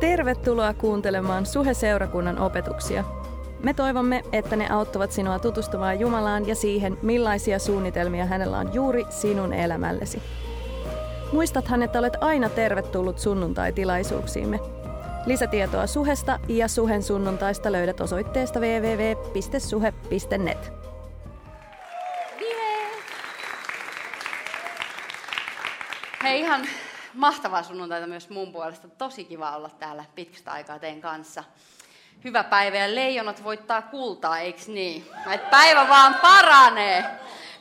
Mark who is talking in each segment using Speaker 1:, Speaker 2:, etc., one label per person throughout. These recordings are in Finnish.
Speaker 1: Tervetuloa kuuntelemaan Suhe-seurakunnan opetuksia. Me toivomme, että ne auttavat sinua tutustumaan Jumalaan ja siihen, millaisia suunnitelmia hänellä on juuri sinun elämällesi. Muistathan, että olet aina tervetullut sunnuntai-tilaisuuksiimme. Lisätietoa Suhesta ja Suhen sunnuntaista löydät osoitteesta www.suhe.net.
Speaker 2: Hei ihan mahtavaa sunnuntaita myös mun puolesta. Tosi kiva olla täällä pitkästä aikaa teidän kanssa. Hyvä päivä ja leijonat voittaa kultaa, eiks niin? Et päivä vaan paranee.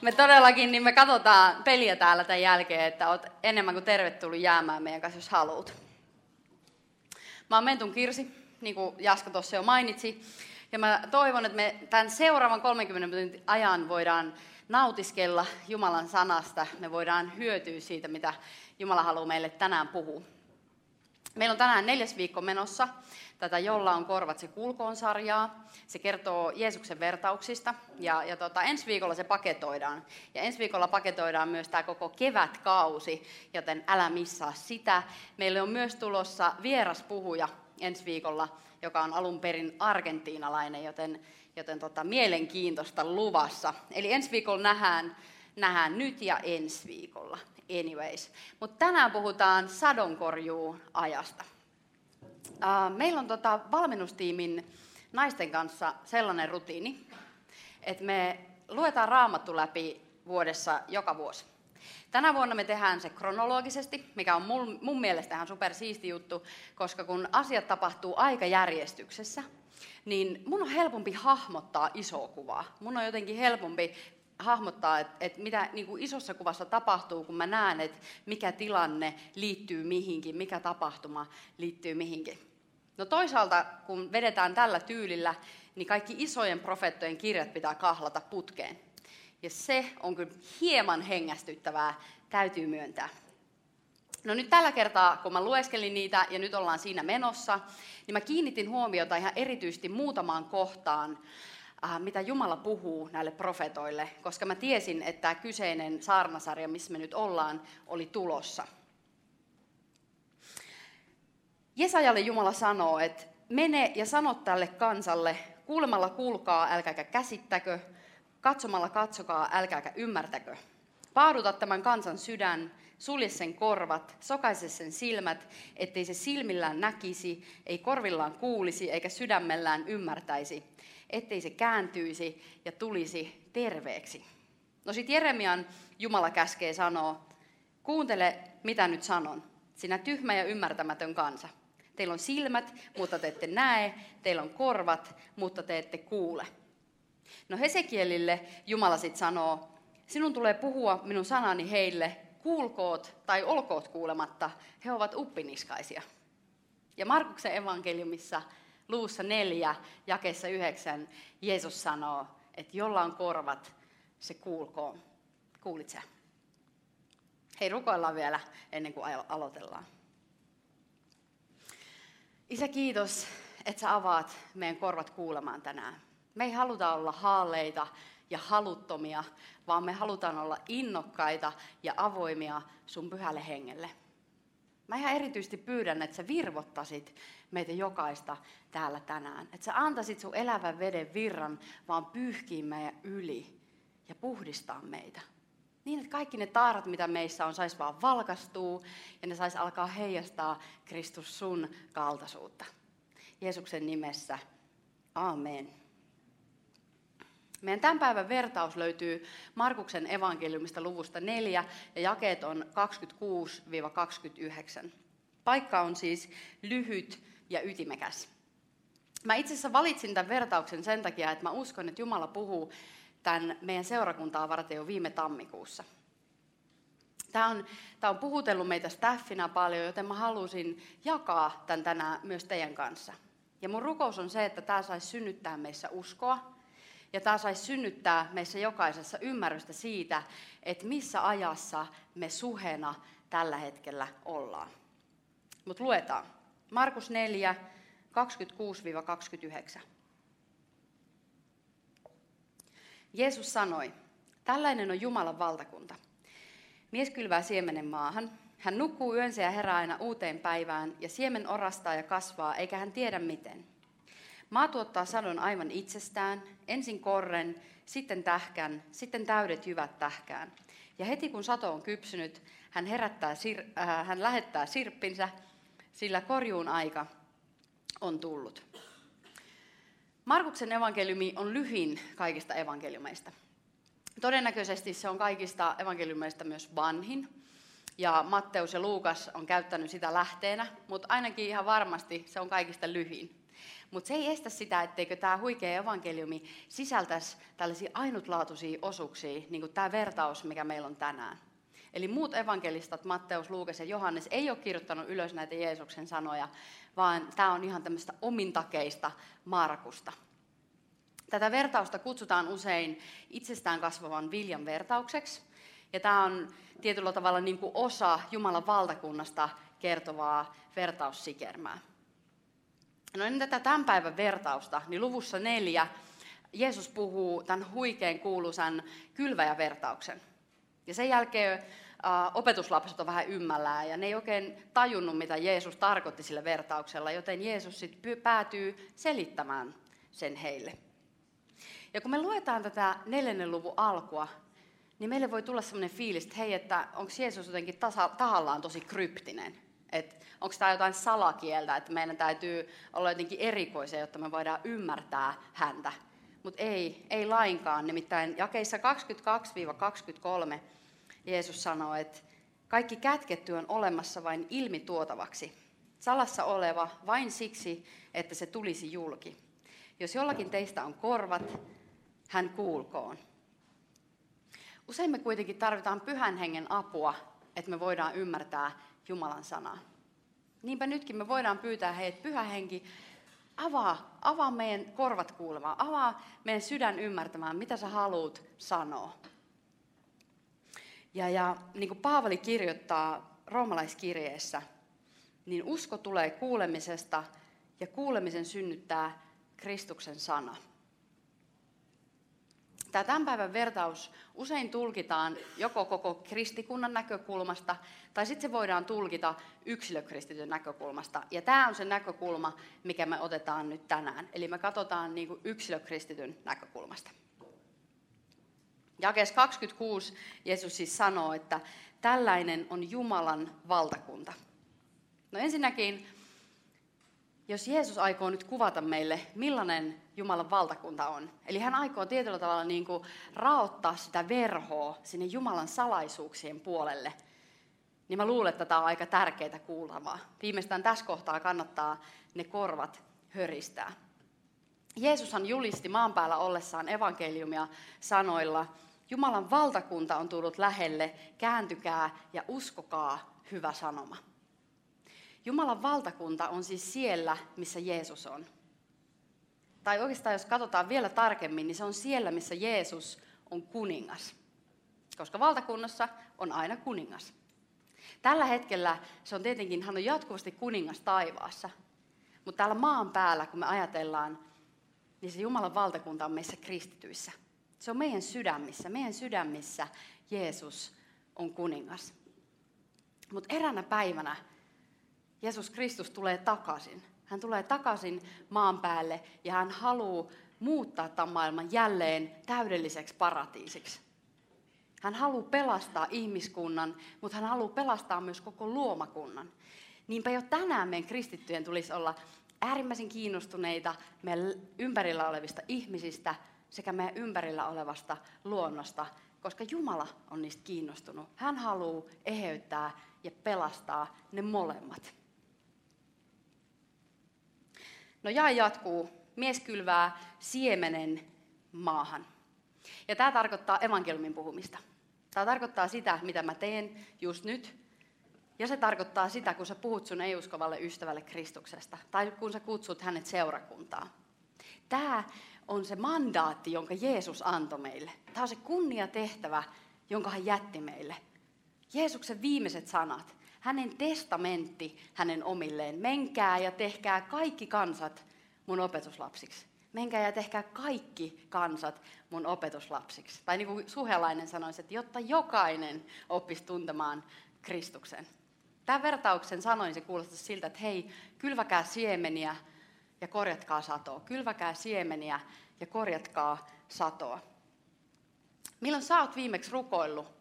Speaker 2: Me todellakin, niin me katsotaan peliä täällä tämän jälkeen, että oot enemmän kuin tervetullut jäämään meidän kanssa, jos haluat. Mä oon Mentun Kirsi, niin kuin Jaska tuossa jo mainitsi. Ja mä toivon, että me tämän seuraavan 30 minuutin ajan voidaan nautiskella Jumalan sanasta. Me voidaan hyötyä siitä, mitä Jumala haluaa meille tänään puhua. Meillä on tänään neljäs viikko menossa tätä Jolla on korvat, se kulkoon sarjaa. Se kertoo Jeesuksen vertauksista ja, ja tota, ensi viikolla se paketoidaan. Ja ensi viikolla paketoidaan myös tämä koko kevätkausi, joten älä missaa sitä. Meille on myös tulossa vieras puhuja ensi viikolla, joka on alun perin argentiinalainen, joten, joten tota, mielenkiintoista luvassa. Eli ensi viikolla nähdään, nähdään nyt ja ensi viikolla anyways. Mutta tänään puhutaan sadonkorjuu ajasta. Meillä on tota valmennustiimin naisten kanssa sellainen rutiini, että me luetaan raamattu läpi vuodessa joka vuosi. Tänä vuonna me tehdään se kronologisesti, mikä on mun, mun mielestä ihan supersiisti juttu, koska kun asiat tapahtuu aikajärjestyksessä, niin mun on helpompi hahmottaa isoa kuvaa. Mun on jotenkin helpompi hahmottaa, että, että mitä niin kuin isossa kuvassa tapahtuu, kun mä näen, että mikä tilanne liittyy mihinkin, mikä tapahtuma liittyy mihinkin. No toisaalta, kun vedetään tällä tyylillä, niin kaikki isojen profeettojen kirjat pitää kahlata putkeen. Ja se on kyllä hieman hengästyttävää, täytyy myöntää. No nyt tällä kertaa, kun mä lueskelin niitä ja nyt ollaan siinä menossa, niin mä kiinnitin huomiota ihan erityisesti muutamaan kohtaan, mitä Jumala puhuu näille profetoille, koska mä tiesin, että tämä kyseinen saarnasarja, missä me nyt ollaan, oli tulossa. Jesajalle Jumala sanoo, että mene ja sano tälle kansalle, kuulemalla kuulkaa, älkääkä käsittäkö, katsomalla katsokaa, älkääkä ymmärtäkö. Paaduta tämän kansan sydän, sulje sen korvat, sokaise sen silmät, ettei se silmillään näkisi, ei korvillaan kuulisi eikä sydämellään ymmärtäisi, ettei se kääntyisi ja tulisi terveeksi. No sitten Jeremian Jumala käskee sanoa, kuuntele mitä nyt sanon, sinä tyhmä ja ymmärtämätön kansa. Teillä on silmät, mutta te ette näe, teillä on korvat, mutta te ette kuule. No Hesekielille Jumala sitten sanoo, sinun tulee puhua minun sanani heille, kuulkoot tai olkoot kuulematta, he ovat uppiniskaisia. Ja Markuksen evankeliumissa luussa neljä, jakeessa yhdeksän, Jeesus sanoo, että jolla on korvat, se kuulkoon. Kuulit sä? Hei, rukoillaan vielä ennen kuin aloitellaan. Isä, kiitos, että sä avaat meidän korvat kuulemaan tänään. Me ei haluta olla haaleita ja haluttomia, vaan me halutaan olla innokkaita ja avoimia sun pyhälle hengelle. Mä ihan erityisesti pyydän, että sä virvottasit meitä jokaista täällä tänään. Että sä antaisit sun elävän veden virran vaan pyyhkiin meidän yli ja puhdistaa meitä. Niin, että kaikki ne taarat, mitä meissä on, sais vaan valkastua ja ne sais alkaa heijastaa Kristus sun kaltaisuutta. Jeesuksen nimessä. Amen. Meidän tämän päivän vertaus löytyy Markuksen evankeliumista luvusta 4 ja jakeet on 26-29. Paikka on siis lyhyt ja ytimekäs. Mä itse asiassa valitsin tämän vertauksen sen takia, että mä uskon, että Jumala puhuu tämän meidän seurakuntaa varten jo viime tammikuussa. Tämä on, tämä on puhutellut meitä staffina paljon, joten mä halusin jakaa tämän tänään myös teidän kanssa. Ja mun rukous on se, että tämä saisi synnyttää meissä uskoa, ja tämä saisi synnyttää meissä jokaisessa ymmärrystä siitä, että missä ajassa me suhena tällä hetkellä ollaan. Mutta luetaan. Markus 4, 26-29. Jeesus sanoi, tällainen on Jumalan valtakunta. Mies kylvää siemenen maahan, Hän nukkuu yönsä ja herää aina uuteen päivään, ja siemen orastaa ja kasvaa, eikä hän tiedä miten. Maa tuottaa sadon aivan itsestään, ensin korren, sitten tähkän, sitten täydet jyvät tähkään. Ja heti kun sato on kypsynyt, hän, herättää, äh, hän lähettää sirppinsä, sillä korjuun aika on tullut. Markuksen evankeliumi on lyhin kaikista evankeliumeista. Todennäköisesti se on kaikista evankeliumeista myös vanhin, ja Matteus ja Luukas on käyttänyt sitä lähteenä, mutta ainakin ihan varmasti se on kaikista lyhin. Mutta se ei estä sitä, etteikö tämä huikea evankeliumi sisältäisi tällaisia ainutlaatuisia osuuksia, niin kuin tämä vertaus, mikä meillä on tänään. Eli muut evankelistat, Matteus, Luukas ja Johannes, ei ole kirjoittanut ylös näitä Jeesuksen sanoja, vaan tämä on ihan tämmöistä omintakeista Markusta. Tätä vertausta kutsutaan usein itsestään kasvavan viljan vertaukseksi. Ja tämä on tietyllä tavalla niin kuin osa Jumalan valtakunnasta kertovaa vertaussikermää. No ennen tätä tämän päivän vertausta, niin luvussa neljä Jeesus puhuu tämän huikean kuuluisan kylväjävertauksen. Ja sen jälkeen opetuslapset on vähän ymmällään ja ne ei oikein tajunnut, mitä Jeesus tarkoitti sillä vertauksella, joten Jeesus sitten päätyy selittämään sen heille. Ja kun me luetaan tätä neljännen luvun alkua, niin meille voi tulla sellainen fiilis, että hei, että onko Jeesus jotenkin tasa, tahallaan tosi kryptinen. Että onko tämä jotain salakieltä, että meidän täytyy olla jotenkin erikoisia, jotta me voidaan ymmärtää häntä. Mutta ei, ei lainkaan. Nimittäin jakeissa 22-23 Jeesus sanoo, että kaikki kätketty on olemassa vain ilmituotavaksi. Salassa oleva vain siksi, että se tulisi julki. Jos jollakin teistä on korvat, hän kuulkoon. Usein me kuitenkin tarvitaan pyhän hengen apua, että me voidaan ymmärtää Jumalan sanaa. Niinpä nytkin me voidaan pyytää heitä, pyhä henki, avaa, avaa meidän korvat kuulemaan, avaa meidän sydän ymmärtämään, mitä sä haluat sanoa. Ja, ja niin kuin Paavali kirjoittaa roomalaiskirjeessä, niin usko tulee kuulemisesta ja kuulemisen synnyttää Kristuksen sana. Tämä tämän päivän vertaus usein tulkitaan joko koko kristikunnan näkökulmasta, tai sitten se voidaan tulkita yksilökristityn näkökulmasta. Ja tämä on se näkökulma, mikä me otetaan nyt tänään. Eli me katsotaan niin kuin yksilökristityn näkökulmasta. Jakeessa 26 Jeesus siis sanoo, että tällainen on Jumalan valtakunta. No ensinnäkin jos Jeesus aikoo nyt kuvata meille, millainen Jumalan valtakunta on, eli hän aikoo tietyllä tavalla niin kuin raottaa sitä verhoa sinne Jumalan salaisuuksien puolelle, niin mä luulen, että tämä on aika tärkeää kuultavaa. Viimeistään tässä kohtaa kannattaa ne korvat höristää. Jeesushan julisti maan päällä ollessaan evankeliumia sanoilla, Jumalan valtakunta on tullut lähelle, kääntykää ja uskokaa hyvä sanoma. Jumalan valtakunta on siis siellä, missä Jeesus on. Tai oikeastaan jos katsotaan vielä tarkemmin, niin se on siellä, missä Jeesus on kuningas. Koska valtakunnassa on aina kuningas. Tällä hetkellä se on tietenkin, hän on jatkuvasti kuningas taivaassa. Mutta täällä maan päällä, kun me ajatellaan, niin se Jumalan valtakunta on meissä kristityissä. Se on meidän sydämissä. Meidän sydämissä Jeesus on kuningas. Mutta eräänä päivänä Jeesus Kristus tulee takaisin. Hän tulee takaisin maan päälle ja hän haluaa muuttaa tämän maailman jälleen täydelliseksi paratiisiksi. Hän haluaa pelastaa ihmiskunnan, mutta hän haluaa pelastaa myös koko luomakunnan. Niinpä jo tänään meidän kristittyjen tulisi olla äärimmäisen kiinnostuneita meidän ympärillä olevista ihmisistä sekä meidän ympärillä olevasta luonnosta, koska Jumala on niistä kiinnostunut. Hän haluaa eheyttää ja pelastaa ne molemmat. No jae jatkuu. Mies kylvää siemenen maahan. Ja tämä tarkoittaa evankeliumin puhumista. Tämä tarkoittaa sitä, mitä mä teen just nyt. Ja se tarkoittaa sitä, kun sä puhut sun ei-uskovalle ystävälle Kristuksesta. Tai kun sä kutsut hänet seurakuntaan. Tämä on se mandaatti, jonka Jeesus antoi meille. Tämä on se kunnia tehtävä, jonka hän jätti meille. Jeesuksen viimeiset sanat hänen testamentti hänen omilleen. Menkää ja tehkää kaikki kansat mun opetuslapsiksi. Menkää ja tehkää kaikki kansat mun opetuslapsiksi. Tai niin kuin suhelainen sanoisi, että jotta jokainen oppisi tuntemaan Kristuksen. Tämän vertauksen sanoin, se kuulostaa siltä, että hei, kylväkää siemeniä ja korjatkaa satoa. Kylväkää siemeniä ja korjatkaa satoa. Milloin sä oot viimeksi rukoillut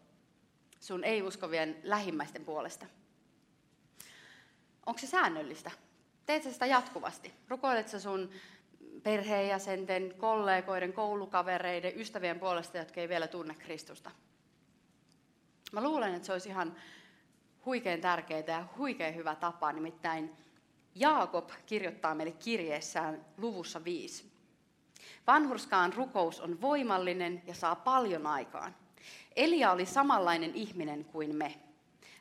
Speaker 2: sun ei-uskovien lähimmäisten puolesta? Onko se säännöllistä? Teet sä sitä jatkuvasti? Rukoilet sä sun perheenjäsenten, kollegoiden, koulukavereiden, ystävien puolesta, jotka ei vielä tunne Kristusta? Mä luulen, että se olisi ihan huikein tärkeää ja huikein hyvä tapa, nimittäin Jaakob kirjoittaa meille kirjeessään luvussa 5. Vanhurskaan rukous on voimallinen ja saa paljon aikaan. Elia oli samanlainen ihminen kuin me.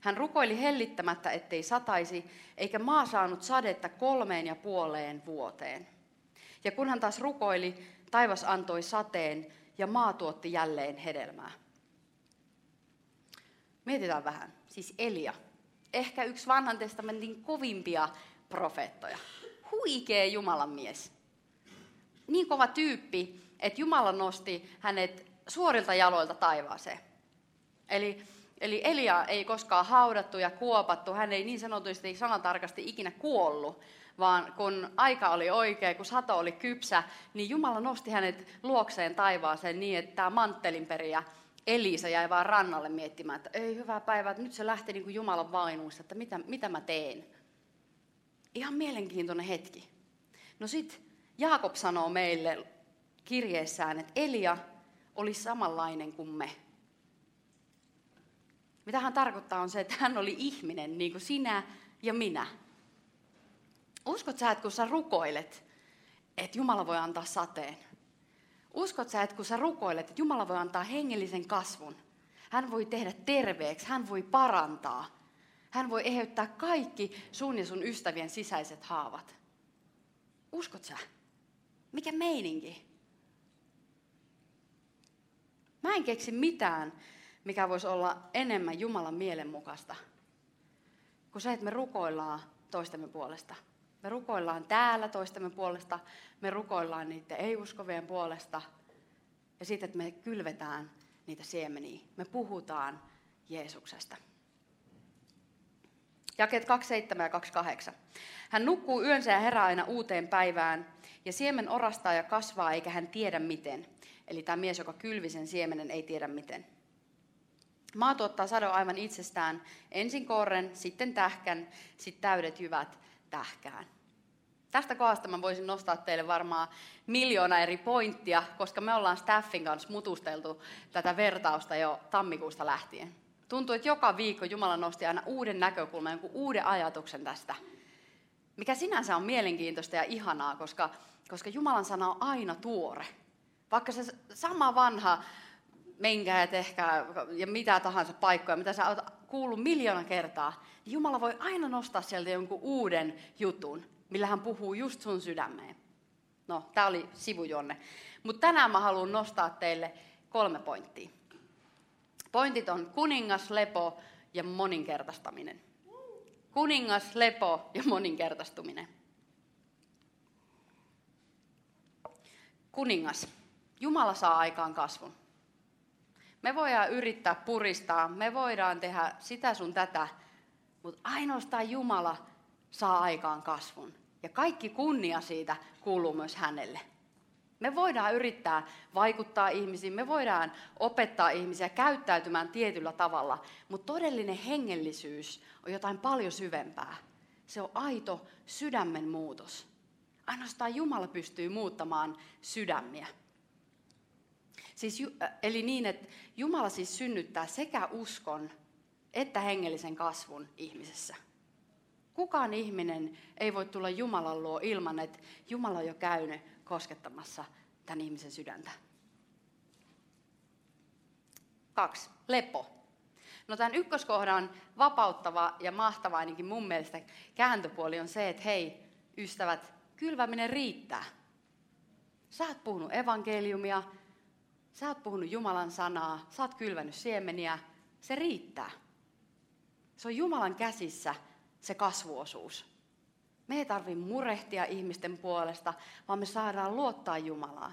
Speaker 2: Hän rukoili hellittämättä, ettei sataisi, eikä maa saanut sadetta kolmeen ja puoleen vuoteen. Ja kun hän taas rukoili, taivas antoi sateen ja maa tuotti jälleen hedelmää. Mietitään vähän. Siis Elia. Ehkä yksi vanhan testamentin kovimpia profeettoja. Huikea Jumalan mies. Niin kova tyyppi, että Jumala nosti hänet suorilta jaloilta taivaaseen. Eli, eli Elia ei koskaan haudattu ja kuopattu, hän ei niin sanotusti sanatarkasti ikinä kuollut, vaan kun aika oli oikea, kun sato oli kypsä, niin Jumala nosti hänet luokseen taivaaseen niin, että tämä manttelinperiä Elisa jäi vaan rannalle miettimään, että ei hyvää päivää, että nyt se lähti niin kuin Jumalan vainuissa, että mitä, mitä mä teen. Ihan mielenkiintoinen hetki. No sitten Jaakob sanoo meille kirjeessään, että Elia oli samanlainen kuin me. Mitä hän tarkoittaa on se, että hän oli ihminen niin kuin sinä ja minä. Uskot sä, että kun sä rukoilet, että Jumala voi antaa sateen, Uskot sä, että kun sä rukoilet, että Jumala voi antaa hengellisen kasvun, hän voi tehdä terveeksi, hän voi parantaa, hän voi eheyttää kaikki sun ja sun ystävien sisäiset haavat. Uskot sä? Mikä meininki? Mä en keksi mitään, mikä voisi olla enemmän Jumalan mielenmukaista kuin se, että me rukoillaan toistemme puolesta. Me rukoillaan täällä toistemme puolesta, me rukoillaan niiden ei-uskovien puolesta ja sitten, että me kylvetään niitä siemeniä. Me puhutaan Jeesuksesta. Jakeet 27 ja 28. Hän nukkuu yönsä ja herää aina uuteen päivään, ja siemen orastaa ja kasvaa, eikä hän tiedä miten. Eli tämä mies, joka kylvi sen siemenen, ei tiedä miten. Maa tuottaa sadon aivan itsestään, ensin korren, sitten tähkän, sitten täydet jyvät tähkään. Tästä kohdasta mä voisin nostaa teille varmaan miljoona eri pointtia, koska me ollaan staffin kanssa mutusteltu tätä vertausta jo tammikuusta lähtien. Tuntuu, että joka viikko Jumala nosti aina uuden näkökulman, jonkun uuden ajatuksen tästä, mikä sinänsä on mielenkiintoista ja ihanaa, koska, koska Jumalan sana on aina tuore. Vaikka se sama vanha menkää tehkää ja mitä tahansa paikkoja, mitä sä oot kuullut miljoona kertaa, niin Jumala voi aina nostaa sieltä jonkun uuden jutun, millä hän puhuu just sun sydämeen. No, tämä oli sivujonne. Mutta tänään mä haluan nostaa teille kolme pointtia. Pointit on kuningas, lepo ja moninkertaistaminen. Kuningas, lepo ja moninkertaistuminen. Kuningas. Jumala saa aikaan kasvun. Me voidaan yrittää puristaa, me voidaan tehdä sitä sun tätä, mutta ainoastaan Jumala saa aikaan kasvun. Ja kaikki kunnia siitä kuuluu myös hänelle. Me voidaan yrittää vaikuttaa ihmisiin, me voidaan opettaa ihmisiä käyttäytymään tietyllä tavalla, mutta todellinen hengellisyys on jotain paljon syvempää. Se on aito sydämen muutos. Ainoastaan Jumala pystyy muuttamaan sydämiä. Siis, eli niin, että Jumala siis synnyttää sekä uskon että hengellisen kasvun ihmisessä. Kukaan ihminen ei voi tulla Jumalan luo ilman, että Jumala on jo käynyt koskettamassa tämän ihmisen sydäntä. Kaksi. Lepo. No tämän ykköskohdan vapauttava ja mahtava ainakin mun mielestä kääntöpuoli on se, että hei, ystävät, kylväminen riittää. Sä oot puhunut evankeliumia, sä oot puhunut Jumalan sanaa, sä oot kylvänyt siemeniä, se riittää. Se on Jumalan käsissä se kasvuosuus. Me ei tarvitse murehtia ihmisten puolesta, vaan me saadaan luottaa Jumalaa.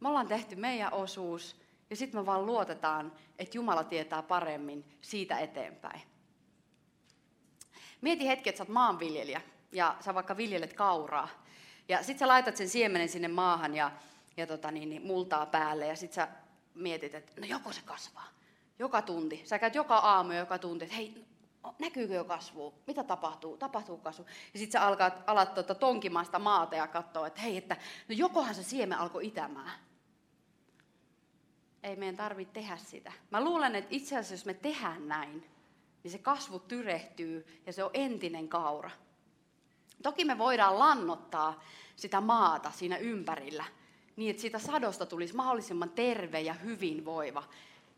Speaker 2: Me ollaan tehty meidän osuus ja sitten me vaan luotetaan, että Jumala tietää paremmin siitä eteenpäin. Mieti hetki, että sä oot maanviljelijä ja sä vaikka viljelet kauraa. Ja sit sä laitat sen siemenen sinne maahan ja, ja tota niin, niin, multaa päälle ja sit sä mietit, että no joko se kasvaa. Joka tunti. Sä käyt joka aamu ja joka tunti, että hei, näkyykö jo kasvu? Mitä tapahtuu? Tapahtuu kasvu? Ja sitten sä alkaat, alat tuota, tonkimaan sitä maata ja katsoa, että hei, että no jokohan se siemen alkoi itämään. Ei meidän tarvitse tehdä sitä. Mä luulen, että itse asiassa jos me tehdään näin, niin se kasvu tyrehtyy ja se on entinen kaura. Toki me voidaan lannottaa sitä maata siinä ympärillä, niin että siitä sadosta tulisi mahdollisimman terve ja hyvinvoiva.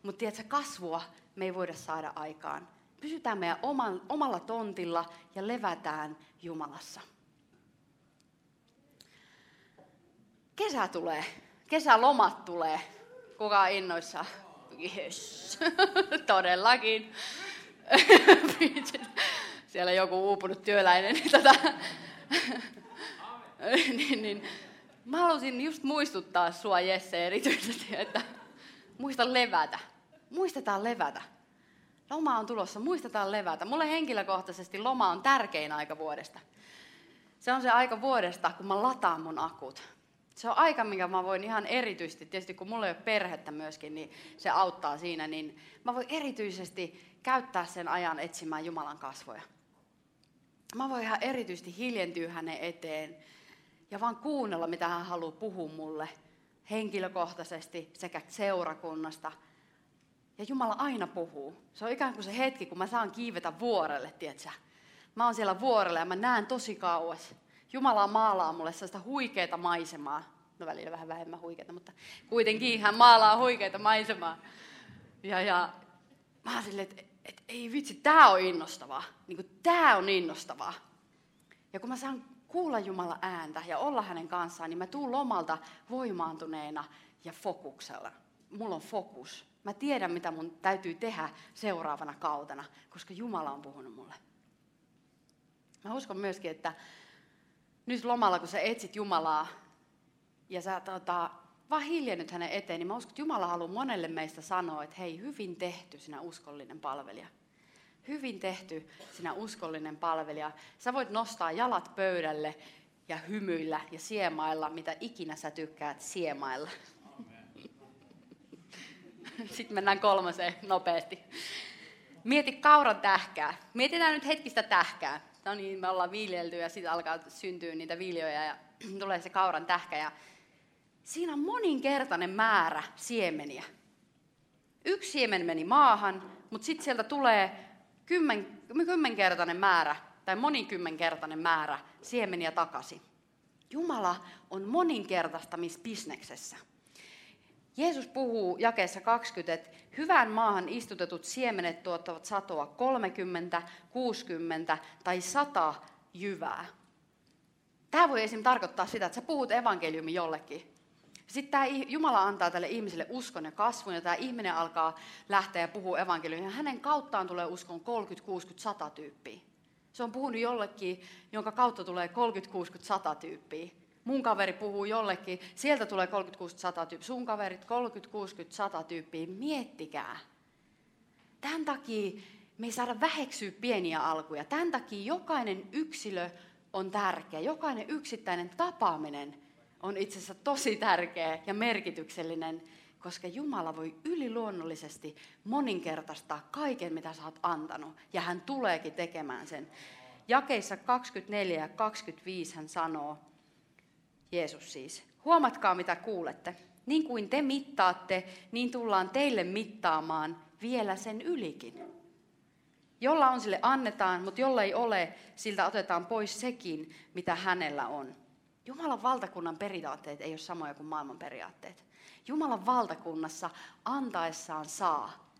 Speaker 2: Mutta tiedätkö, kasvua me ei voida saada aikaan. Pysytään meidän oman, omalla tontilla ja levätään Jumalassa. Kesä tulee. Kesälomat tulee. Kuka innoissa? Yes. Todellakin. Siellä joku uupunut työläinen. Niin, tota, niin, niin. Mä halusin just muistuttaa sua Jesse erityisesti, että muista levätä. Muistetaan levätä. Loma on tulossa, muistetaan levätä. Mulle henkilökohtaisesti loma on tärkein aika vuodesta. Se on se aika vuodesta, kun mä lataan mun akut. Se on aika, minkä mä voin ihan erityisesti, tietysti kun mulla ei ole perhettä myöskin, niin se auttaa siinä, niin mä voin erityisesti käyttää sen ajan etsimään Jumalan kasvoja. Mä voin ihan erityisesti hiljentyä hänen eteen ja vaan kuunnella, mitä hän haluaa puhua mulle henkilökohtaisesti sekä seurakunnasta. Ja Jumala aina puhuu. Se on ikään kuin se hetki, kun mä saan kiivetä vuorelle, tietsä. Mä oon siellä vuorella ja mä näen tosi kauas. Jumala maalaa mulle sellaista huikeita maisemaa. No välillä vähän vähemmän huikeita, mutta kuitenkin hän maalaa huikeita maisemaa. Ja, ja mä oon silleen, että et, ei vitsi, tää on innostavaa. Niin kuin, tää on innostavaa. Ja kun mä saan kuulla Jumala ääntä ja olla hänen kanssaan, niin mä tuun lomalta voimaantuneena ja fokuksella. Mulla on fokus. Mä tiedän, mitä mun täytyy tehdä seuraavana kautena, koska Jumala on puhunut mulle. Mä uskon myöskin, että nyt lomalla, kun sä etsit Jumalaa ja sä tota, vaan hiljennyt hänen eteen, niin mä uskon, että Jumala haluaa monelle meistä sanoa, että hei, hyvin tehty sinä uskollinen palvelija. Hyvin tehty sinä uskollinen palvelija. Sä voit nostaa jalat pöydälle ja hymyillä ja siemailla, mitä ikinä sä tykkäät siemailla. Sitten mennään kolmaseen nopeasti. Mieti kauran tähkää. Mietitään nyt hetkistä tähkää. No niin, me ollaan viljelty ja sitten alkaa syntyä niitä viljoja ja tulee se kauran tähkä. Ja siinä on moninkertainen määrä siemeniä. Yksi siemen meni maahan, mutta sitten sieltä tulee kymmen, kymmenkertainen määrä tai monikymmenkertainen määrä siemeniä takaisin. Jumala on moninkertaistamisbisneksessä. Jeesus puhuu jakeessa 20, että hyvään maahan istutetut siemenet tuottavat satoa 30, 60 tai 100 jyvää. Tämä voi esim. tarkoittaa sitä, että sä puhut evankeliumi jollekin. Sitten tämä Jumala antaa tälle ihmiselle uskon ja kasvun, ja tämä ihminen alkaa lähteä ja puhua evankeliumia. Hänen kauttaan tulee uskon 30, 60, 100 tyyppiä. Se on puhunut jollekin, jonka kautta tulee 30, 60, 100 tyyppiä. Mun kaveri puhuu jollekin, sieltä tulee 30, 60, 100 tyyppiä. Sun kaverit 30, 60, 100 tyyppiä. Miettikää. Tämän takia me ei saada väheksyä pieniä alkuja. Tämän takia jokainen yksilö on tärkeä. Jokainen yksittäinen tapaaminen on itse asiassa tosi tärkeä ja merkityksellinen, koska Jumala voi yliluonnollisesti moninkertaistaa kaiken, mitä sä oot antanut, ja hän tuleekin tekemään sen. Jakeissa 24 ja 25 hän sanoo, Jeesus siis, huomatkaa mitä kuulette. Niin kuin te mittaatte, niin tullaan teille mittaamaan vielä sen ylikin. Jolla on sille annetaan, mutta jolla ei ole, siltä otetaan pois sekin, mitä hänellä on. Jumalan valtakunnan periaatteet ei ole samoja kuin maailman periaatteet. Jumalan valtakunnassa antaessaan saa.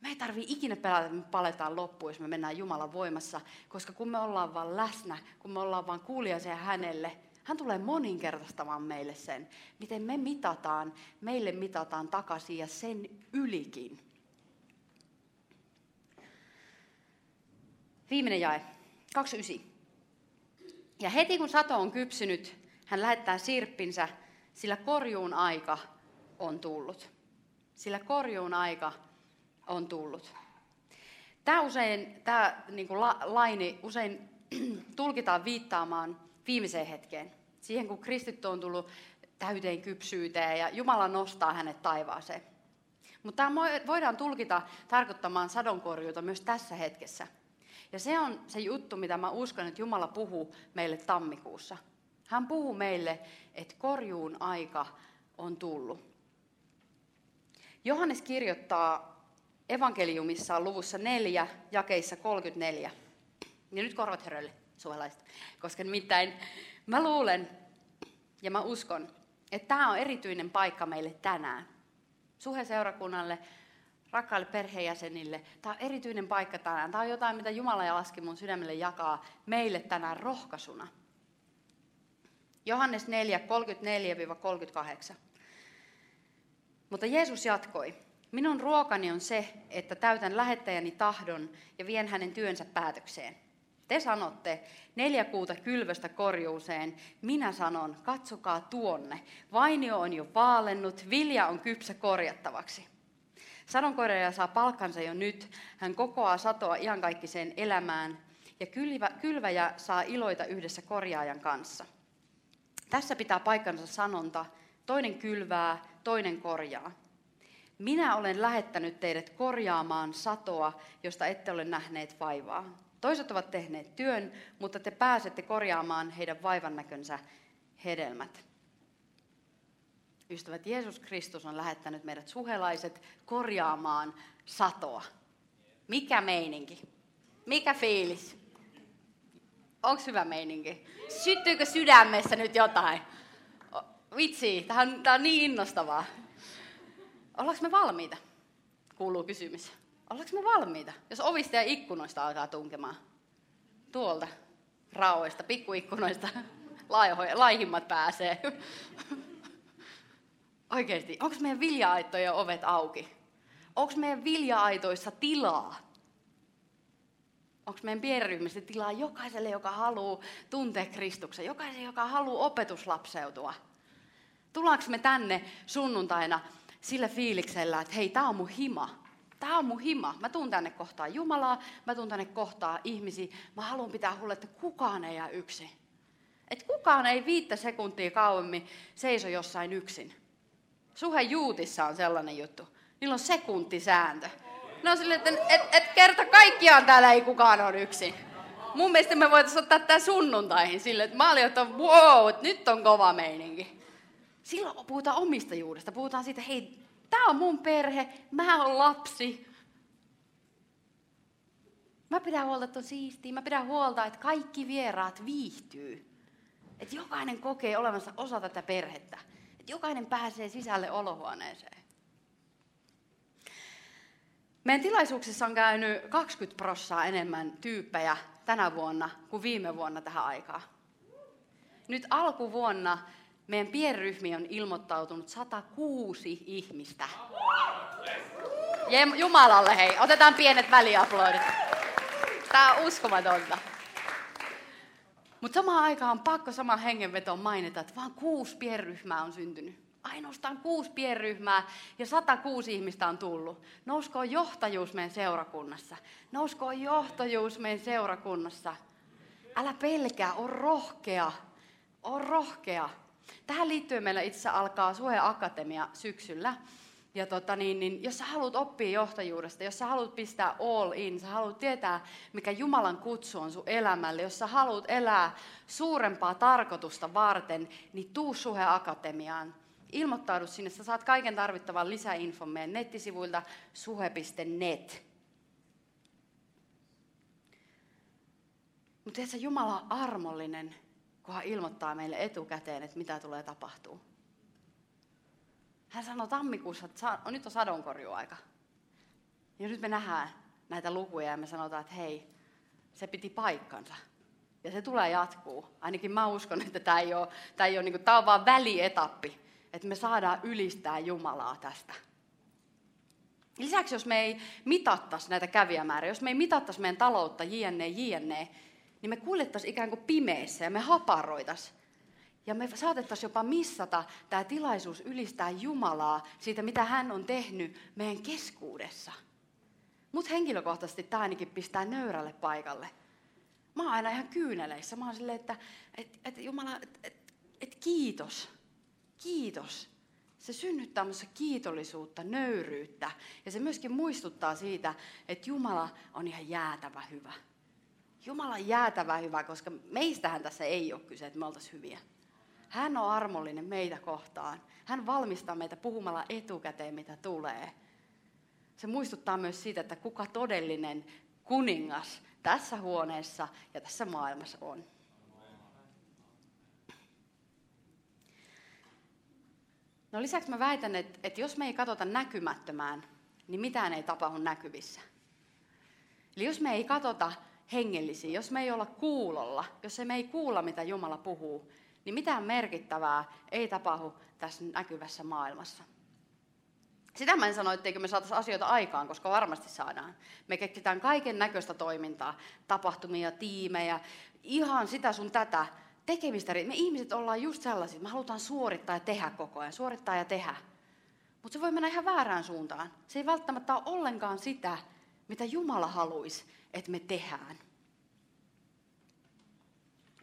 Speaker 2: Me ei tarvitse ikinä pelätä, että me paletaan loppuun, jos me mennään Jumalan voimassa, koska kun me ollaan vain läsnä, kun me ollaan vain kuulijaisia hänelle, hän tulee moninkertaistamaan meille sen, miten me mitataan, meille mitataan takaisin ja sen ylikin. Viimeinen jae, 29. Ja heti kun sato on kypsynyt, hän lähettää sirppinsä, sillä korjuun aika on tullut. Sillä korjuun aika on tullut. Tämä usein, tämä niin kuin la, laini usein tulkitaan viittaamaan viimeiseen hetkeen. Siihen, kun kristitty on tullut täyteen kypsyyteen ja Jumala nostaa hänet taivaaseen. Mutta tämä voidaan tulkita tarkoittamaan sadonkorjuuta myös tässä hetkessä. Ja se on se juttu, mitä mä uskon, että Jumala puhuu meille tammikuussa. Hän puhuu meille, että korjuun aika on tullut. Johannes kirjoittaa evankeliumissaan luvussa 4, jakeissa 34. Ja nyt korvat herölle, suolaiset. Koska nimittäin mä luulen ja mä uskon, että tämä on erityinen paikka meille tänään. Suhe-seurakunnalle, rakkaille perheenjäsenille. Tämä on erityinen paikka tänään. Tämä on jotain, mitä Jumala ja laski mun sydämelle jakaa meille tänään rohkaisuna. Johannes 4, 34-38. Mutta Jeesus jatkoi. Minun ruokani on se, että täytän lähettäjäni tahdon ja vien hänen työnsä päätökseen. Te sanotte, neljä kuuta kylvöstä korjuuseen. Minä sanon, katsokaa tuonne. Vainio on jo vaalennut, vilja on kypsä korjattavaksi. Sadonkorjaaja saa palkkansa jo nyt. Hän kokoaa satoa iankaikkiseen elämään. Ja kylvä, kylväjä saa iloita yhdessä korjaajan kanssa. Tässä pitää paikkansa sanonta, toinen kylvää, toinen korjaa. Minä olen lähettänyt teidät korjaamaan satoa, josta ette ole nähneet vaivaa. Toiset ovat tehneet työn, mutta te pääsette korjaamaan heidän vaivannäkönsä hedelmät. Ystävät, Jeesus Kristus on lähettänyt meidät suhelaiset korjaamaan satoa. Mikä meininki? Mikä fiilis? Onko hyvä meininki? Syttyykö sydämessä nyt jotain? Vitsi, tämä on, on niin innostavaa. Ollaanko me valmiita? Kuuluu kysymys. Ollaanko me valmiita, jos ovista ja ikkunoista alkaa tunkemaan? Tuolta, raoista, pikkuikkunoista, laihimmat pääsee. Oikeasti, onko meidän vilja-aittojen ovet auki? Onko meidän vilja-aitoissa tilaa? Onko meidän pienryhmissä tilaa jokaiselle, joka haluaa tuntea Kristuksen, jokaiselle, joka haluaa opetuslapseutua? Tullaanko me tänne sunnuntaina sillä fiiliksellä, että hei, tämä on mun hima. Tämä on mun hima. Mä tuun tänne kohtaa Jumalaa, mä tuun tänne kohtaa ihmisiä. Mä haluan pitää huolta, että kukaan ei jää yksin. Että kukaan ei viittä sekuntia kauemmin seiso jossain yksin. Suhe juutissa on sellainen juttu. Niillä on sekuntisääntö. Ne on silleen, että et, et kerta kaikkiaan täällä ei kukaan ole yksin. Mun mielestä me voitaisiin ottaa tämä sunnuntaihin silleen, että olin, että wow, että nyt on kova meininki. Silloin puhutaan omistajuudesta. Puhutaan siitä, hei, tämä on mun perhe, mä oon lapsi. Mä pidän huolta, että on siistiä. Mä pidän huolta, että kaikki vieraat viihtyy. Että jokainen kokee olevansa osa tätä perhettä. Että jokainen pääsee sisälle olohuoneeseen. Meidän tilaisuuksissa on käynyt 20 prossaa enemmän tyyppejä tänä vuonna kuin viime vuonna tähän aikaan. Nyt alkuvuonna meidän pienryhmi on ilmoittautunut 106 ihmistä. Jumalalle hei, otetaan pienet väliaplodit. Tämä on uskomatonta. Mutta samaan aikaan on pakko sama hengenvetoon mainita, että vain kuusi pienryhmää on syntynyt. Ainoastaan kuusi pienryhmää ja 106 ihmistä on tullut. Nouskoon johtajuus meidän seurakunnassa. Nouskoon johtajuus meidän seurakunnassa. Älä pelkää, on rohkea. On rohkea. Tähän liittyen meillä itse alkaa Suhe Akatemia syksyllä. Ja tota niin, niin, jos sä haluat oppia johtajuudesta, jos sä haluat pistää all in, sä haluat tietää, mikä Jumalan kutsu on sun elämälle, jos sä haluat elää suurempaa tarkoitusta varten, niin tuu Suhe Akatemiaan. Ilmoittaudu sinne, sä saat kaiken tarvittavan lisäinfon meidän nettisivuilta suhe.net. Mutta tiedätkö, Jumala on armollinen kun hän ilmoittaa meille etukäteen, että mitä tulee tapahtuu. Hän sanoi tammikuussa, että nyt on sadonkorjuaika. Ja nyt me nähdään näitä lukuja ja me sanotaan, että hei, se piti paikkansa. Ja se tulee jatkuu. Ainakin mä uskon, että tämä ei ole, tämä ei ole, niin kuin, tämä on vaan välietappi, että me saadaan ylistää Jumalaa tästä. Lisäksi jos me ei mitattaisi näitä kävijämääriä, jos me ei mitattaisi meidän taloutta jne, jne, niin me kuljettaisiin ikään kuin pimeässä ja me haparoitaisiin. Ja me saatettaisiin jopa missata tämä tilaisuus ylistää Jumalaa siitä, mitä hän on tehnyt meidän keskuudessa. Mut henkilökohtaisesti tämä ainakin pistää nöyrälle paikalle. Mä oon aina ihan kyyneleissä. Mä oon silleen, että et, et, Jumala, että et, et kiitos. Kiitos. Se synnyttää minussa kiitollisuutta, nöyryyttä. Ja se myöskin muistuttaa siitä, että Jumala on ihan jäätävä hyvä. Jumala on jäätävä hyvä, koska meistähän tässä ei ole kyse, että me oltaisiin hyviä. Hän on armollinen meitä kohtaan. Hän valmistaa meitä puhumalla etukäteen, mitä tulee. Se muistuttaa myös siitä, että kuka todellinen kuningas tässä huoneessa ja tässä maailmassa on. No lisäksi mä väitän, että, että jos me ei katsota näkymättömään, niin mitään ei tapahdu näkyvissä. Eli jos me ei katsota hengellisiä, jos me ei olla kuulolla, jos me ei kuulla, mitä Jumala puhuu, niin mitään merkittävää ei tapahdu tässä näkyvässä maailmassa. Sitä mä en sano, etteikö me saataisiin asioita aikaan, koska varmasti saadaan. Me keksitään kaiken näköistä toimintaa, tapahtumia, tiimejä, ihan sitä sun tätä tekemistä. Me ihmiset ollaan just sellaisia, me halutaan suorittaa ja tehdä koko ajan, suorittaa ja tehdä. Mutta se voi mennä ihan väärään suuntaan. Se ei välttämättä ole ollenkaan sitä, mitä Jumala haluaisi, että me tehdään.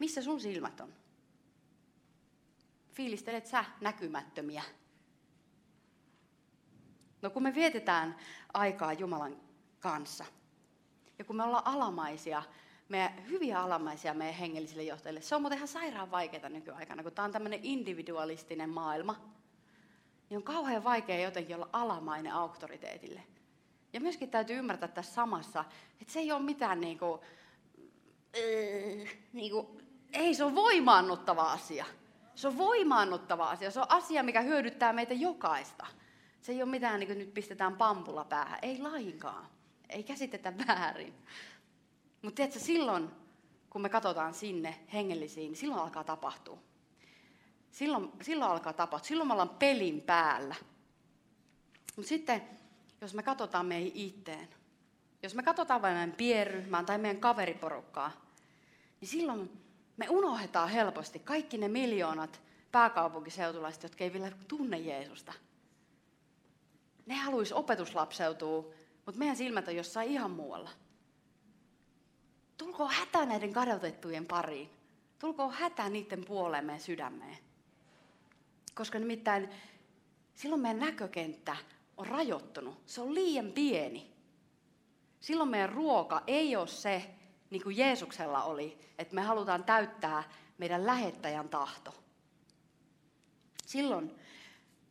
Speaker 2: Missä sun silmät on? Fiilistelet sä näkymättömiä? No kun me vietetään aikaa Jumalan kanssa, ja kun me ollaan alamaisia, me hyviä alamaisia meidän hengellisille johtajille, se on muuten ihan sairaan vaikeaa nykyaikana, kun tämä on tämmöinen individualistinen maailma, niin on kauhean vaikea jotenkin olla alamainen auktoriteetille. Ja myöskin täytyy ymmärtää tässä samassa, että se ei ole mitään niin kuin, äh, niin kuin, ei se on voimaannuttava asia. Se on voimaannuttava asia. Se on asia, mikä hyödyttää meitä jokaista. Se ei ole mitään, niin kuin nyt pistetään pampulla päähän. Ei lainkaan. Ei käsitetä väärin. Mutta tiedätkö, silloin, kun me katsotaan sinne hengellisiin, niin silloin alkaa tapahtua. Silloin, silloin alkaa tapahtua. Silloin me ollaan pelin päällä. Mutta sitten, jos me katsotaan meihin itteen, jos me katsotaan vain meidän pienryhmään tai meidän kaveriporukkaa, niin silloin me unohdetaan helposti kaikki ne miljoonat pääkaupunkiseutulaiset, jotka ei vielä tunne Jeesusta. Ne haluaisi opetuslapseutua, mutta meidän silmät on jossain ihan muualla. Tulkoo hätä näiden kadotettujen pariin. Tulkoo hätä niiden puoleen meidän sydämeen. Koska nimittäin silloin meidän näkökenttä on rajoittunut. Se on liian pieni. Silloin meidän ruoka ei ole se, niin kuin Jeesuksella oli, että me halutaan täyttää meidän lähettäjän tahto. Silloin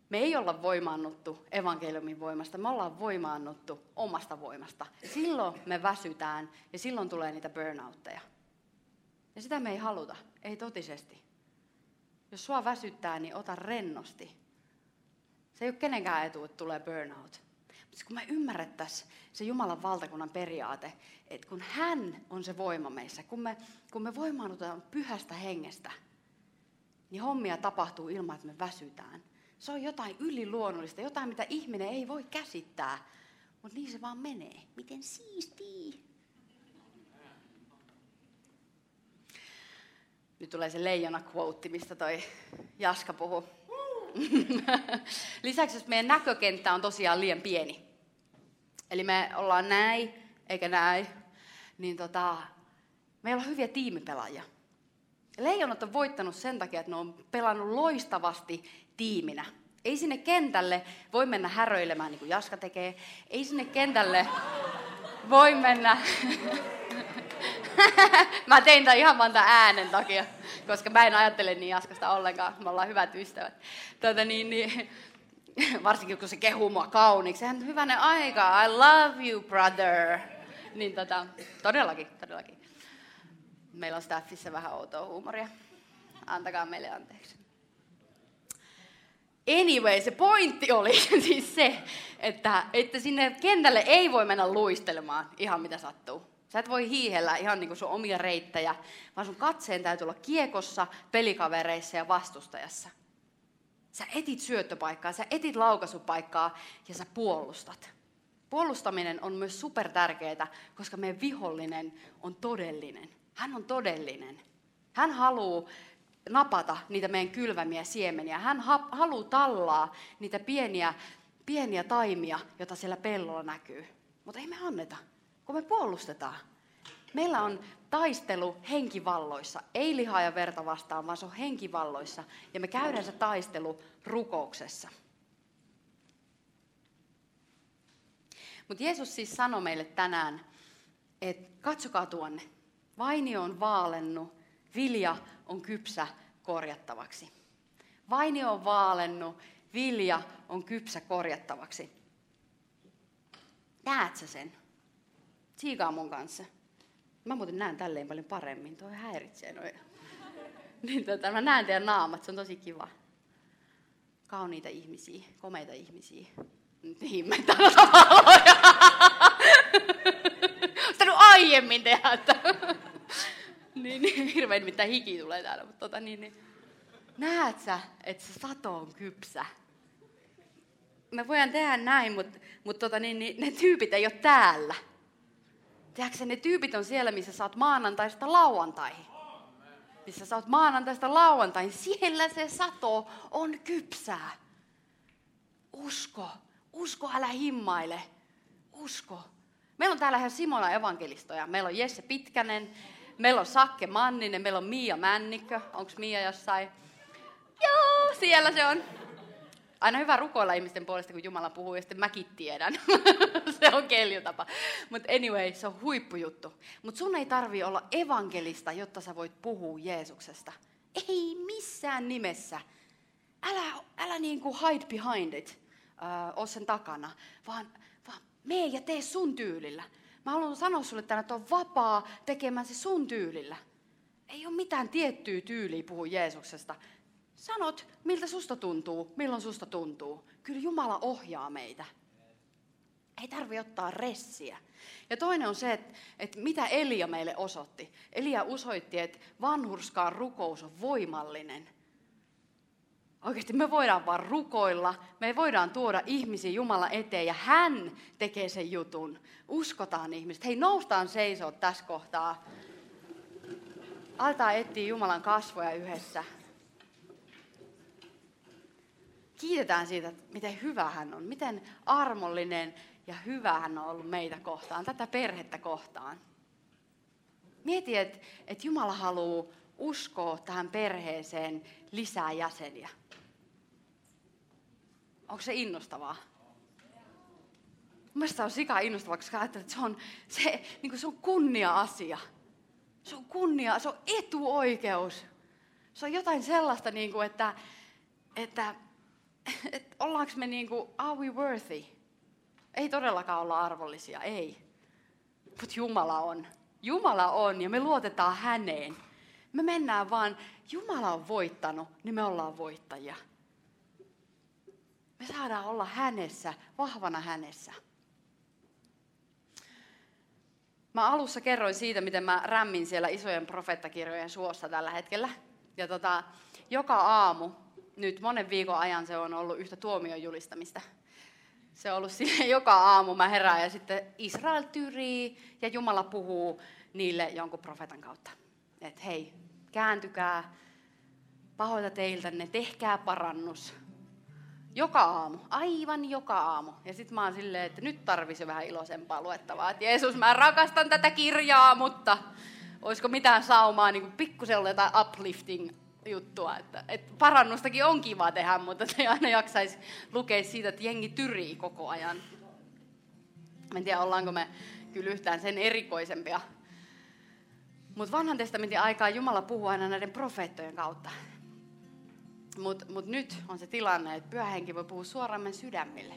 Speaker 2: me ei olla voimaannuttu evankeliumin voimasta, me ollaan voimaannuttu omasta voimasta. Silloin me väsytään ja silloin tulee niitä burnoutteja. Ja sitä me ei haluta, ei totisesti. Jos sua väsyttää, niin ota rennosti. Se ei ole kenenkään etu, että tulee burnout. Mutta kun me ymmärrettäisiin se Jumalan valtakunnan periaate, että kun hän on se voima meissä, kun me, kun me voimaannutaan pyhästä hengestä, niin hommia tapahtuu ilman, että me väsytään. Se on jotain yliluonnollista, jotain, mitä ihminen ei voi käsittää. Mutta niin se vaan menee. Miten siisti. Nyt tulee se leijona quote, mistä toi Jaska puhuu. Lisäksi jos meidän näkökenttä on tosiaan liian pieni, eli me ollaan näin eikä näin, niin tota, meillä on hyviä tiimipelaajia. Leijonat on voittanut sen takia, että ne on pelannut loistavasti tiiminä. Ei sinne kentälle voi mennä häröilemään niin kuin Jaska tekee. Ei sinne kentälle voi mennä. mä tein tämän ihan vaan tämän äänen takia, koska mä en ajattele niin Jaskasta ollenkaan. Me ollaan hyvät ystävät. Tuota, niin, niin, varsinkin kun se kehuu mua kauniiksi. Sehän hyvänen aika. I love you, brother. Niin tota, todellakin, todellakin. Meillä on staffissa vähän outoa huumoria. Antakaa meille anteeksi. Anyway, se pointti oli siis se, että, että sinne kentälle ei voi mennä luistelemaan ihan mitä sattuu. Sä et voi hiihellä ihan niin kuin sun omia reittejä, vaan sun katseen täytyy olla kiekossa, pelikavereissa ja vastustajassa. Sä etit syöttöpaikkaa, sä etit laukaisupaikkaa ja sä puolustat. Puolustaminen on myös super tärkeää, koska meidän vihollinen on todellinen. Hän on todellinen. Hän haluaa napata niitä meidän kylvämiä siemeniä. Hän ha- haluaa tallaa niitä pieniä, pieniä taimia, joita siellä pellolla näkyy. Mutta ei me anneta, kun me puolustetaan. Meillä on taistelu henkivalloissa, ei lihaa ja verta vastaan, vaan se on henkivalloissa. Ja me käydään se taistelu rukouksessa. Mutta Jeesus siis sanoi meille tänään, että katsokaa tuonne. Vainio on vaalennut, vilja on kypsä korjattavaksi. Vainio on vaalennut, vilja on kypsä korjattavaksi. Näet sä sen? Siikaa mun kanssa. Mä muuten näen tälleen paljon paremmin. Toi häiritsee noin. niin tota, mä näen teidän naamat, se on tosi kiva. Kauniita ihmisiä, komeita ihmisiä. Niin, mä Sitä aiemmin tehdä, että... niin, niin, hirveän mitä hiki tulee täällä, mutta tota niin, niin. Näet sä, että se sato on kypsä? Me voidaan tehdä näin, mutta, mutta tota niin, niin, ne tyypit ei ole täällä. Tiedätkö, ne tyypit on siellä, missä sä oot maanantaista lauantaihin. Missä sä oot maanantaista lauantaihin. Siellä se sato on kypsää. Usko. Usko, älä himmaile. Usko. Meillä on täällä ihan Simona evankelistoja. Meillä on Jesse Pitkänen, meillä on Sakke Manninen, meillä on Mia Männikkö. Onko Mia jossain? Joo, siellä se on aina hyvä rukoilla ihmisten puolesta, kun Jumala puhuu, ja sitten mäkin tiedän. se on keljutapa. Mutta anyway, se on huippujuttu. Mutta sun ei tarvi olla evankelista, jotta sä voit puhua Jeesuksesta. Ei missään nimessä. Älä, älä niin kuin hide behind it, äh, ole sen takana, vaan, vaan mee ja tee sun tyylillä. Mä haluan sanoa sulle tänään, että on vapaa tekemään se sun tyylillä. Ei ole mitään tiettyä tyyliä puhua Jeesuksesta. Sanot, miltä susta tuntuu, milloin susta tuntuu. Kyllä Jumala ohjaa meitä. Ei tarvi ottaa ressiä. Ja toinen on se, että, että mitä Elia meille osoitti. Elia osoitti, että vanhurskaan rukous on voimallinen. Oikeasti me voidaan vaan rukoilla, me voidaan tuoda ihmisiä Jumala eteen ja hän tekee sen jutun. Uskotaan ihmiset. Hei, noustaan seisoo tässä kohtaa. Aletaan etsiä Jumalan kasvoja yhdessä kiitetään siitä, miten hyvä hän on, miten armollinen ja hyvä hän on ollut meitä kohtaan, tätä perhettä kohtaan. Mieti, että, että Jumala haluaa uskoa tähän perheeseen lisää jäseniä. Onko se innostavaa? Mielestäni on sika innostavaa, koska että se on, se, niin se on kunnia-asia. Se on kunnia, se on etuoikeus. Se on jotain sellaista, niin kuin, että, että että ollaanko me niin kuin, are we worthy? Ei todellakaan olla arvollisia, ei. Mutta Jumala on. Jumala on ja me luotetaan häneen. Me mennään vaan, Jumala on voittanut, niin me ollaan voittajia. Me saadaan olla hänessä, vahvana hänessä. Mä alussa kerroin siitä, miten mä rämmin siellä isojen profeettakirjojen suossa tällä hetkellä. Ja tota, joka aamu nyt monen viikon ajan se on ollut yhtä tuomion julistamista. Se on ollut sille joka aamu mä herään ja sitten Israel tyrii ja Jumala puhuu niille jonkun profetan kautta. Että hei, kääntykää, pahoita teiltänne, tehkää parannus. Joka aamu, aivan joka aamu. Ja sitten mä oon silleen, että nyt tarvisi vähän iloisempaa luettavaa. Että Jeesus, mä rakastan tätä kirjaa, mutta olisiko mitään saumaa, niin pikkusen jotain uplifting juttua, että, että parannustakin on kiva tehdä, mutta ei aina jaksaisi lukea siitä, että jengi tyrii koko ajan. En tiedä, ollaanko me kyllä yhtään sen erikoisempia. Mutta vanhan testamentin aikaa Jumala puhuu aina näiden profeettojen kautta. Mutta mut nyt on se tilanne, että pyhähenki voi puhua suoraan sydämille.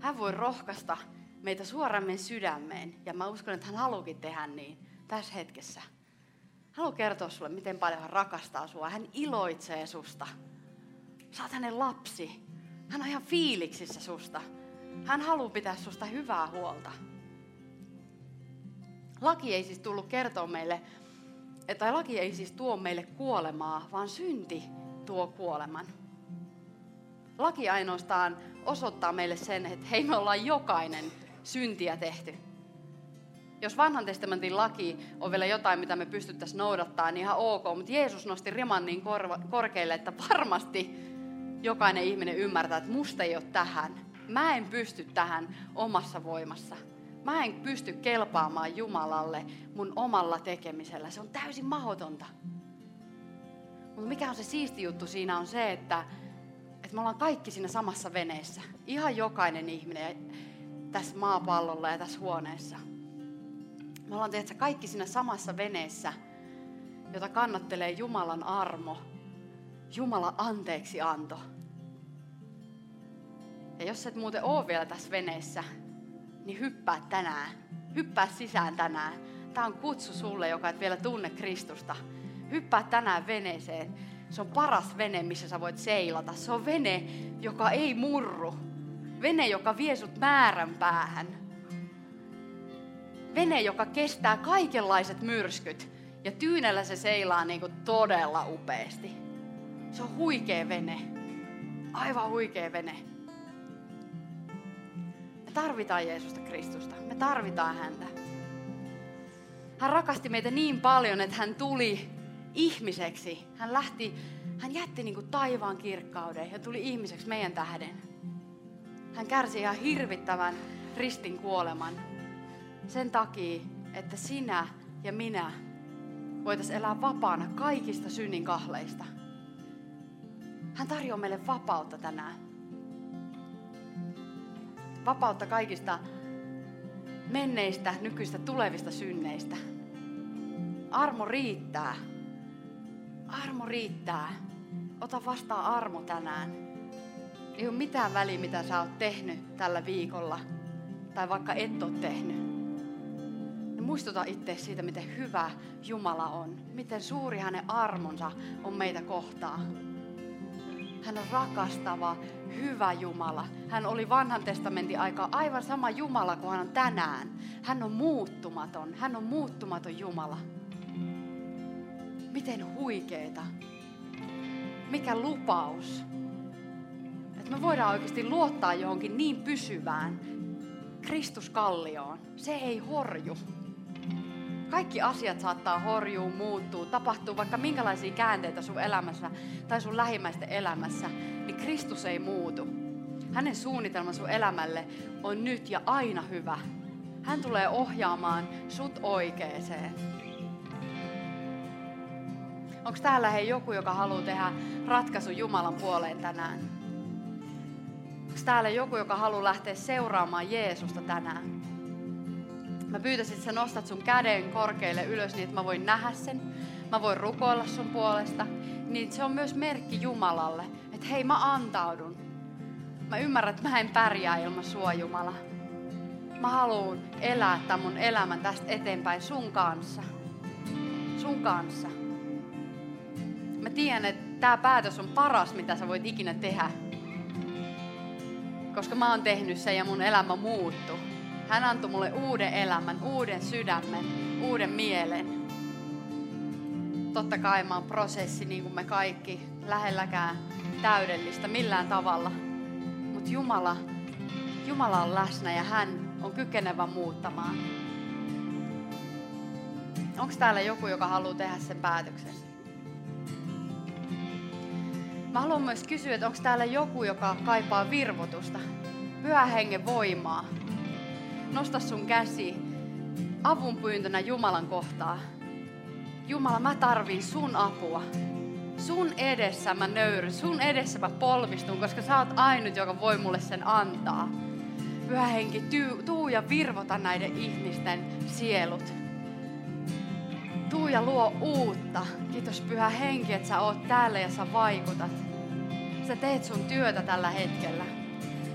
Speaker 2: Hän voi rohkaista meitä suoraan sydämeen. Ja mä uskon, että hän haluukin tehdä niin tässä hetkessä haluan kertoa sulle, miten paljon hän rakastaa sua. Hän iloitsee susta. Sä oot hänen lapsi. Hän on ihan fiiliksissä susta. Hän haluaa pitää susta hyvää huolta. Laki ei siis tullut kertoa meille, tai laki ei siis tuo meille kuolemaa, vaan synti tuo kuoleman. Laki ainoastaan osoittaa meille sen, että hei me ollaan jokainen syntiä tehty jos vanhan testamentin laki on vielä jotain, mitä me pystyttäisiin noudattaa, niin ihan ok. Mutta Jeesus nosti riman niin korkealle, että varmasti jokainen ihminen ymmärtää, että musta ei ole tähän. Mä en pysty tähän omassa voimassa. Mä en pysty kelpaamaan Jumalalle mun omalla tekemisellä. Se on täysin mahdotonta. Mutta mikä on se siisti juttu siinä on se, että, että me ollaan kaikki siinä samassa veneessä. Ihan jokainen ihminen tässä maapallolla ja tässä huoneessa. Me ollaan tehty kaikki siinä samassa veneessä, jota kannattelee Jumalan armo, Jumalan anteeksi anto. Ja jos et muuten ole vielä tässä veneessä, niin hyppää tänään. Hyppää sisään tänään. Tämä on kutsu sulle, joka et vielä tunne Kristusta. Hyppää tänään veneeseen. Se on paras vene, missä sä voit seilata. Se on vene, joka ei murru. Vene, joka vie sut määrän päähän. Vene, joka kestää kaikenlaiset myrskyt. Ja tyynellä se seilaa niin kuin todella upeasti. Se on huikea vene. Aivan huikea vene. Me tarvitaan Jeesusta Kristusta. Me tarvitaan häntä. Hän rakasti meitä niin paljon, että hän tuli ihmiseksi. Hän lähti, hän jätti niin kuin taivaan kirkkauden ja tuli ihmiseksi meidän tähden. Hän kärsi ihan hirvittävän ristin kuoleman sen takia, että sinä ja minä voitaisiin elää vapaana kaikista synnin kahleista. Hän tarjoaa meille vapautta tänään. Vapautta kaikista menneistä, nykyistä, tulevista synneistä. Armo riittää. Armo riittää. Ota vastaan armo tänään. Ei ole mitään väliä, mitä sä oot tehnyt tällä viikolla. Tai vaikka et ole tehnyt. Ja muistuta itse siitä, miten hyvä Jumala on. Miten suuri hänen armonsa on meitä kohtaan. Hän on rakastava, hyvä Jumala. Hän oli vanhan testamentin aika aivan sama Jumala kuin hän on tänään. Hän on muuttumaton. Hän on muuttumaton Jumala. Miten huikeeta. Mikä lupaus. Että me voidaan oikeasti luottaa johonkin niin pysyvään Kristuskallioon. Se ei horju. Kaikki asiat saattaa horjua, muuttuu, tapahtuu vaikka minkälaisia käänteitä sun elämässä tai sun lähimmäisten elämässä, niin Kristus ei muutu. Hänen suunnitelma sun elämälle on nyt ja aina hyvä. Hän tulee ohjaamaan sut oikeeseen. Onko täällä hei joku, joka haluaa tehdä ratkaisu Jumalan puoleen tänään? Onko täällä joku, joka haluaa lähteä seuraamaan Jeesusta tänään? Mä pyytäisin, että sä nostat sun käden korkealle ylös niin, että mä voin nähdä sen. Mä voin rukoilla sun puolesta. Niin se on myös merkki Jumalalle, että hei mä antaudun. Mä ymmärrän, että mä en pärjää ilman sua Jumala. Mä haluan elää tämän mun elämän tästä eteenpäin sun kanssa. Sun kanssa. Mä tiedän, että tämä päätös on paras, mitä sä voit ikinä tehdä. Koska mä oon tehnyt sen ja mun elämä muuttuu. Hän antoi mulle uuden elämän, uuden sydämen, uuden mielen. Totta kai mä oon prosessi, niin kuin me kaikki, lähelläkään täydellistä millään tavalla. Mutta Jumala, Jumala on läsnä ja hän on kykenevä muuttamaan. Onko täällä joku, joka haluaa tehdä sen päätöksen? Mä haluan myös kysyä, että onko täällä joku, joka kaipaa virvotusta, pyhän hengen voimaa, nosta sun käsi avunpyyntönä Jumalan kohtaa. Jumala, mä tarviin sun apua. Sun edessä mä nöyryn, sun edessä mä polvistun, koska sä oot ainut, joka voi mulle sen antaa. Pyhä henki, tuu, tuu ja virvota näiden ihmisten sielut. Tuu ja luo uutta. Kiitos Pyhä Henki, että sä oot täällä ja sä vaikutat. Sä teet sun työtä tällä hetkellä.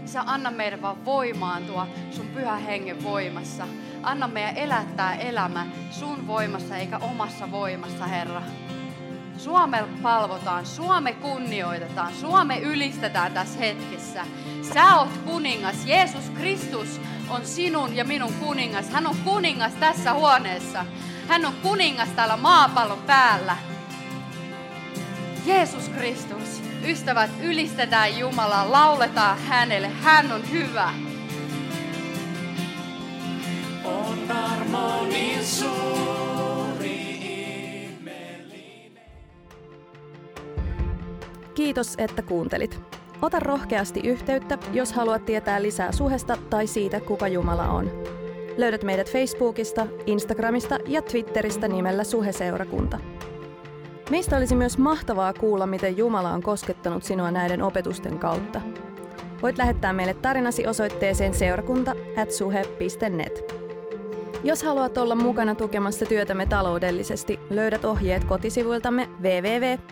Speaker 2: Sä anna meidän vaan voimaantua sun pyhä hengen voimassa. Anna meidän elättää elämä sun voimassa eikä omassa voimassa, Herra. Suome palvotaan, Suome kunnioitetaan, Suome ylistetään tässä hetkessä. Sä oot kuningas, Jeesus Kristus on sinun ja minun kuningas. Hän on kuningas tässä huoneessa. Hän on kuningas täällä maapallon päällä. Jeesus Kristus. Ystävät, ylistetään Jumalaa, lauletaan hänelle. Hän on hyvä. On armo niin suuri
Speaker 1: Kiitos, että kuuntelit. Ota rohkeasti yhteyttä, jos haluat tietää lisää suhesta tai siitä, kuka Jumala on. Löydät meidät Facebookista, Instagramista ja Twitteristä nimellä Suheseurakunta. Meistä olisi myös mahtavaa kuulla, miten Jumala on koskettanut sinua näiden opetusten kautta. Voit lähettää meille tarinasi osoitteeseen seurakunta.suhe.net. Jos haluat olla mukana tukemassa työtämme taloudellisesti, löydät ohjeet kotisivuiltamme www.suhe.net.